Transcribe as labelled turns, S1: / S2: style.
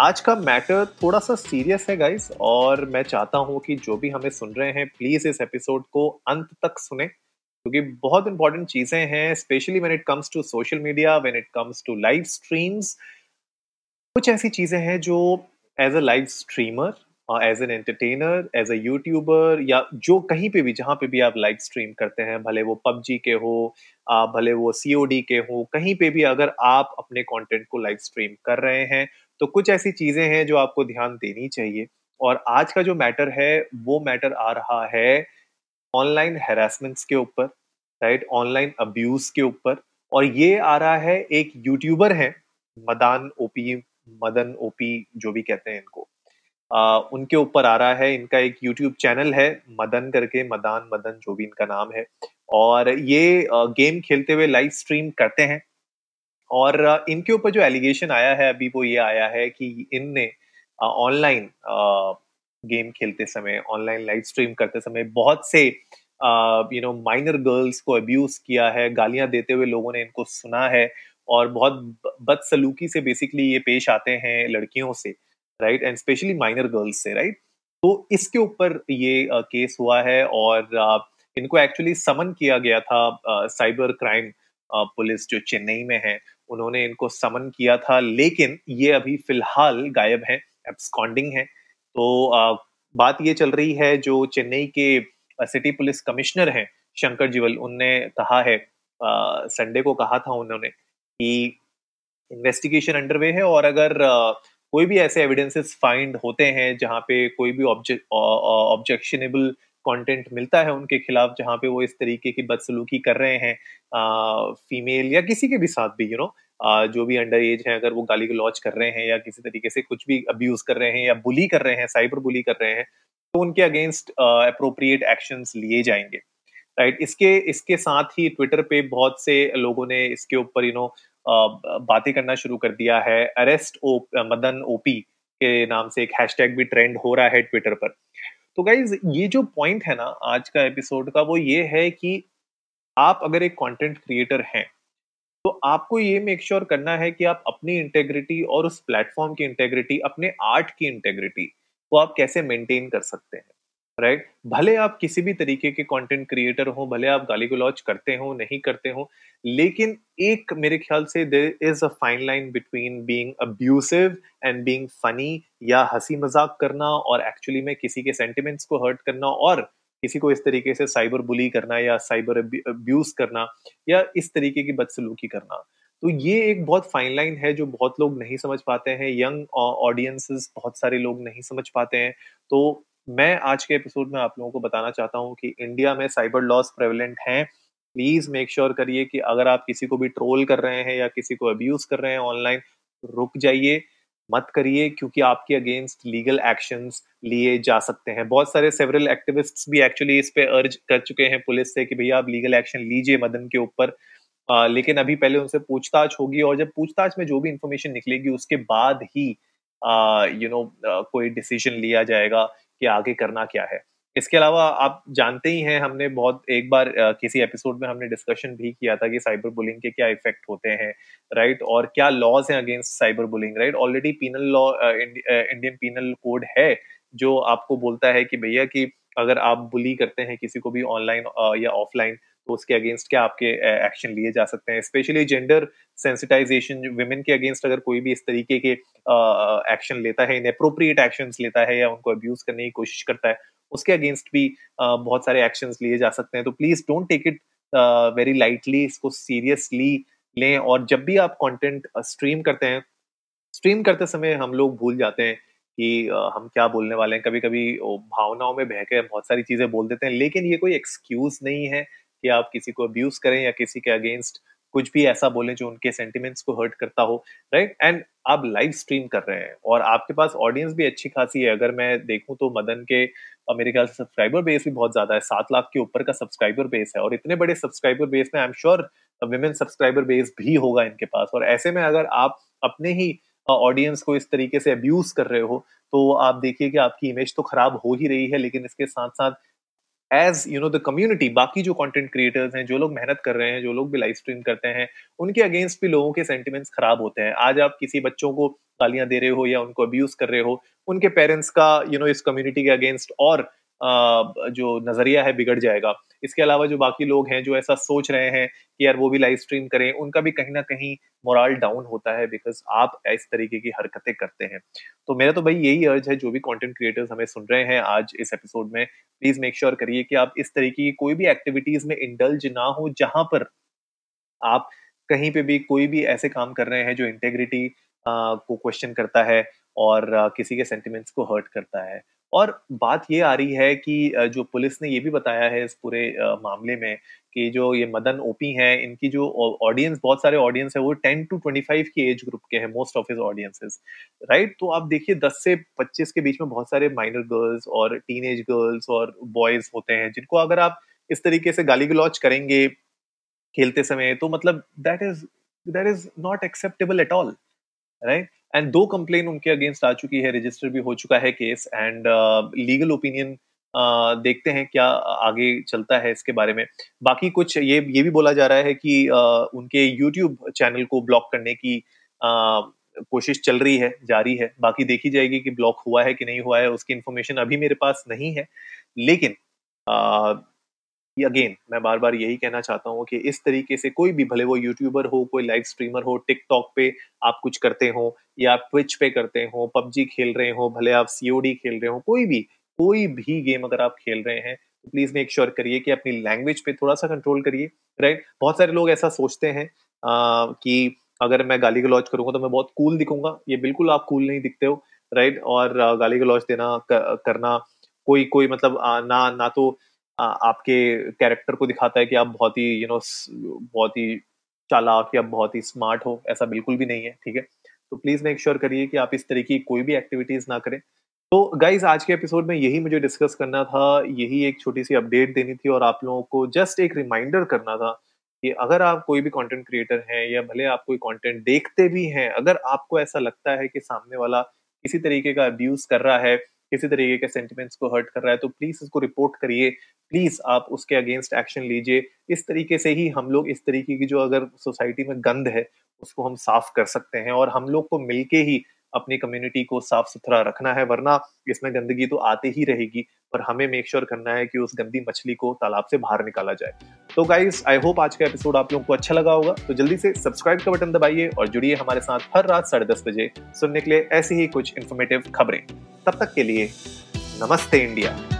S1: आज का मैटर थोड़ा सा सीरियस है गाइस और मैं चाहता हूँ कि जो भी हमें सुन रहे हैं प्लीज़ इस एपिसोड को अंत तक सुने, क्योंकि बहुत इंपॉर्टेंट चीज़ें हैं specially when it comes to social media when it comes to live streams कुछ ऐसी चीज़ें हैं जो as a live streamer as an entertainer as a YouTuber या जो कहीं पे भी, जहाँ पे भी आप लाइव स्ट्रीम करते हैं, भले वो पबजी के हो भले वो सीओडी के हो, कहीं पे भी अगर आप अपने कंटेंट को लाइव स्ट्रीम कर रहे हैं तो कुछ ऐसी चीज़ें हैं जो आपको ध्यान देनी चाहिए। और आज का जो मैटर है वो मैटर आ रहा है ऑनलाइन हेरासमेंट्स के ऊपर राइट ऑनलाइन अब्यूज के ऊपर। और ये आ रहा है एक यूट्यूबर है मदान ओपी मदन ओपी जो भी कहते हैं इनको। आ, उनके ऊपर आ रहा है इनका एक यूट्यूब चैनल है मदन करके मदान मदन जो भी इनका नाम है। और ये गेम खेलते हुए लाइव स्ट्रीम करते हैं। और इनके ऊपर जो एलिगेशन आया है अभी वो ये आया है कि इनने ऑनलाइन गेम खेलते समय ऑनलाइन लाइव स्ट्रीम करते समय बहुत से यू नो माइनर गर्ल्स को अब्यूज किया है गालियाँ देते हुए लोगों ने इनको सुना है और बहुत बदसलूकी से बेसिकली ये पेश आते हैं लड़कियों से right and specially minor girls से राइट तो इसके ऊपर ये आ, केस हुआ है और आ, इनको एक्चुअली समन किया गया था साइबर क्राइम पुलिस जो चेन्नई में है। उन्होंने इनको समन किया था लेकिन ये अभी फ़िलहाल गायब है एब्सकॉन्डिंग है। तो आ, बात ये चल रही है जो चेन्नई के सिटी पुलिस कमिश्नर हैं शंकर जीवल उनने कहा है संडे को कहा था उन्होंने कि इन्वेस्टिगेशन अंडरवे है और अगर आ, कोई भी ऐसे एविडेंसेस फाइंड होते हैं जहाँ पे कोई भी ऑब्जेक्शनेबल कंटेंट मिलता है उनके खिलाफ जहाँ पे वो इस तरीके की बदसलूकी कर रहे हैं फीमेल या किसी के भी साथ भी यू नो जो भी अंडर एज है, अगर वो गाली को लॉन्च कर रहे हैं या किसी तरीके से कुछ भी अब्यूज कर रहे हैं या बुली कर रहे हैं साइबर बुली कर रहे हैं तो उनके अगेंस्ट अप्रोप्रिएट एक्शन लिए जाएँगे राइट इसके इसके साथ ही ट्विटर पे बहुत से लोगों ने इसके ऊपर यू नो बातें करना शुरू कर दिया है। अरेस्ट ओ मदन ओपी के नाम से एक हैशटैग भी ट्रेंड हो रहा है ट्विटर पर। तो गाइज़ ये जो पॉइंट है ना, आज का एपिसोड का, वो ये है कि आप अगर एक कंटेंट क्रिएटर हैं तो आपको ये मेक श्योर sure करना है कि आप अपनी इंटेग्रिटी और उस प्लेटफॉर्म की इंटेग्रिटी अपने आर्ट की इंटेग्रिटी को आप कैसे मेंटेन कर सकते हैं। राइट? भले आप किसी भी तरीके के कंटेंट क्रिएटर हो, भले आप गाली गलौज करते हो, नहीं करते हो, लेकिन एक मेरे ख्याल से there is a fine line between being abusive and being funny या हँसी मज़ाक करना और एक्चुअली में किसी के सेंटिमेंट्स को हर्ट करना और किसी को इस तरीके से साइबर बुली करना या साइबर अब्यूज करना या इस तरीके की बदसलूकी करना तो ये एक बहुत फाइन लाइन है जो बहुत लोग नहीं समझ पाते हैं यंग ऑडियंसेस बहुत सारे लोग नहीं समझ पाते हैं तो मैं आज के एपिसोड में आप लोगों को बताना चाहता हूँ कि इंडिया में साइबर लॉस प्रेवलेंट हैं। प्लीज़ मेक श्योर करिए कि अगर आप किसी को भी ट्रोल कर रहे हैं या किसी को अब्यूज कर रहे हैं ऑनलाइन रुक जाइए मत करिए क्योंकि आपके अगेंस्ट लीगल एक्शंस लिए जा सकते हैं। बहुत सारे सेवरल एक्टिविस्ट्स भी एक्चुअली इस पे अर्ज़ कर चुके हैं पुलिस से कि भैया आप लीगल एक्शन लीजिए मदन के ऊपर। लेकिन अभी पहले उनसे पूछताछ होगी और जब पूछताछ में जो भी इंफॉर्मेशन निकलेगी उसके बाद ही यू नो you know, कोई डिसीज़न लिया जाएगा। कि आगे करना क्या है। इसके अलावा आप जानते ही हैं हमने बहुत एक बार आ, किसी एपिसोड में हमने डिस्कशन भी किया था कि साइबर बुलिंग के क्या इफ़ेक्ट होते हैं राइट और क्या लॉज हैं against cyber bullying right already penal law Indian penal code है जो आपको बोलता है कि भैया कि अगर आप बुली करते हैं किसी को भी ऑनलाइन या ऑफलाइन तो उसके अगेंस्ट क्या आपके एक्शन लिए जा सकते हैं? स्पेशली जेंडर सेंसिटाइजेशन विमेन के अगेंस्ट अगर कोई भी इस तरीके के एक्शन लेता है इनअप्रोप्रिएट एक्शन लेता है या उनको अब्यूज करने की कोशिश करता है, उसके अगेंस्ट भी बहुत सारे एक्शन लिए जा सकते हैं। तो please don't take it very lightly इसको सीरियसली लें। और जब भी आप कंटेंट स्ट्रीम करते हैं स्ट्रीम करते समय हम लोग भूल जाते हैं कि हम क्या बोलने वाले हैं। कभी कभी भावनाओं में बह के बहुत सारी चीज़ें बोल देते हैं, लेकिन ये कोई एक्सक्यूज नहीं है। कि आप किसी को अब्यूज करें या किसी के अगेंस्ट कुछ भी ऐसा बोलें जो उनके सेंटिमेंट्स को हर्ट करता हो राइट एंड आप लाइव स्ट्रीम कर रहे हैं और आपके पास ऑडियंस भी अच्छी खासी है। अगर मैं देखूँ तो मदन के मेरे ख्याल से सब्सक्राइबर बेस भी बहुत ज़्यादा है। सात लाख के ऊपर का सब्सक्राइबर बेस है और इतने बड़े सब्सक्राइबर बेस में I am sure women subscriber base भी होगा इनके पास। और ऐसे में अगर आप अपने ही ऑडियंस को इस तरीके से अब्यूज कर रहे हो तो आप देखिए कि आपकी इमेज तो खराब हो ही रही है, लेकिन इसके साथ साथ as you know the community बाकी जो कंटेंट क्रिएटर्स हैं जो लोग मेहनत कर रहे हैं जो लोग भी लाइव स्ट्रीम करते हैं उनके अगेंस्ट भी लोगों के सेंटिमेंट्स खराब होते हैं। आज आप किसी बच्चों को गालियाँ दे रहे हो या उनको अब्यूज कर रहे हो उनके पेरेंट्स का यू you नो know, इस कम्युनिटी के अगेंस्ट और जो नज़रिया है बिगड़ जाएगा। इसके अलावा जो बाकी लोग हैं, जो ऐसा सोच रहे हैं कि यार वो भी लाइव स्ट्रीम करें, उनका भी कहीं ना कहीं मोरल डाउन होता है बिकॉज़ आप इस तरीके की हरकतें करते हैं। तो मेरा तो भाई यही अर्ज़ है, जो भी कंटेंट क्रिएटर्स हमें सुन रहे हैं आज इस एपिसोड में प्लीज़ मेक श्योर करिए कि आप इस तरीके की कोई भी एक्टिविटीज़ में इंडल्ज ना हो, जहाँ पर आप कहीं पे भी कोई भी ऐसे काम कर रहे हैं जो इंटेग्रिटी को क्वेश्चन करता है और किसी के सेंटिमेंट्स को हर्ट करता है। और बात ये आ रही है कि जो पुलिस ने ये भी बताया है इस पूरे मामले में कि जो ये मदन ओपी हैं, इनकी जो ऑडियंस बहुत सारे ऑडियंस है, वो टेन टू 25 की एज ग्रुप के हैं most of his audiences right तो आप देखिए 10 से 25 के बीच में बहुत सारे माइनर गर्ल्स और टीन गर्ल्स और बॉयज़ होते हैं, जिनको अगर आप इस तरीके से गाली गलौच करेंगे खेलते समय तो मतलब that is that is not acceptable at all right and दो कंप्लेन उनके अगेंस्ट आ चुकी है रजिस्टर भी हो चुका है केस एंड लीगल ओपिनियन देखते हैं क्या आगे चलता है इसके बारे में। बाकी कुछ ये ये भी बोला जा रहा है कि uh, उनके यूट्यूब चैनल को ब्लॉक करने की uh, कोशिश चल रही है जारी है। बाकी देखी जाएगी कि ब्लॉक हुआ है कि नहीं हुआ है उसकी इन्फॉर्मेशन अभी मेरे पास नहीं है। लेकिन uh, अगेन मैं बार बार यही कहना चाहता हूँ कि इस तरीके से कोई भी भले वो यूट्यूबर हो, कोई लाइव स्ट्रीमर हो टिकटॉक पे आप कुछ करते हो या आप ट्विच पे करते हो पबजी खेल रहे हो, भले आप सीओडी खेल रहे हो, कोई भी कोई भी गेम अगर आप खेल रहे हैं तो प्लीज़ मेक श्योर करिए कि अपनी लैंग्वेज पे थोड़ा सा कंट्रोल करिए राइट बहुत सारे लोग ऐसा सोचते हैं कि अगर मैं गाली गलौज करूँगा तो मैं बहुत कूल दिखूँगा। ये बिल्कुल आप कूल नहीं दिखते हो राइट और गाली गलौज देना करना कोई कोई मतलब ना ना तो आपके कैरेक्टर को दिखाता है कि आप बहुत ही यू नो बहुत ही चालाक या बहुत ही स्मार्ट हो, ऐसा बिल्कुल भी नहीं है, ठीक है? तो प्लीज़ मेक श्योर करिए कि आप इस तरह की कोई भी एक्टिविटीज़ ना करें। तो गाइज़ आज के एपिसोड में यही मुझे डिस्कस करना था, यही एक छोटी सी अपडेट देनी थी और आप लोगों को जस्ट एक रिमाइंडर करना था कि अगर आप कोई भी कंटेंट क्रिएटर हैं या भले आप कोई कंटेंट देखते भी हैं, अगर आपको ऐसा लगता है कि सामने वाला किसी तरीके का अब्यूज कर रहा है किसी तरीके के सेंटिमेंट्स को हर्ट कर रहा है तो प्लीज़ इसको रिपोर्ट करिए। प्लीज़ आप उसके अगेंस्ट एक्शन लीजिए। इस तरीके से ही हम लोग, इस तरीके की जो अगर सोसाइटी में गंद है, उसको हम साफ़ कर सकते हैं और हम लोग को मिलके ही अपनी कम्युनिटी को साफ़ सुथरा रखना है, वरना इसमें गंदगी तो आते ही रहेगी, पर हमें मेक श्योर sure करना है कि उस गंदी मछली को तालाब से बाहर निकाला जाए। तो गाइज़ आई होप आज का एपिसोड आप लोगों को अच्छा लगा होगा। तो जल्दी से सब्सक्राइब का बटन दबाइए और जुड़िए हमारे साथ हर रात साढ़े दस बजे सुनने के लिए ऐसी ही कुछ इन्फॉर्मेटिव खबरें। तब तक के लिए नमस्ते इंडिया।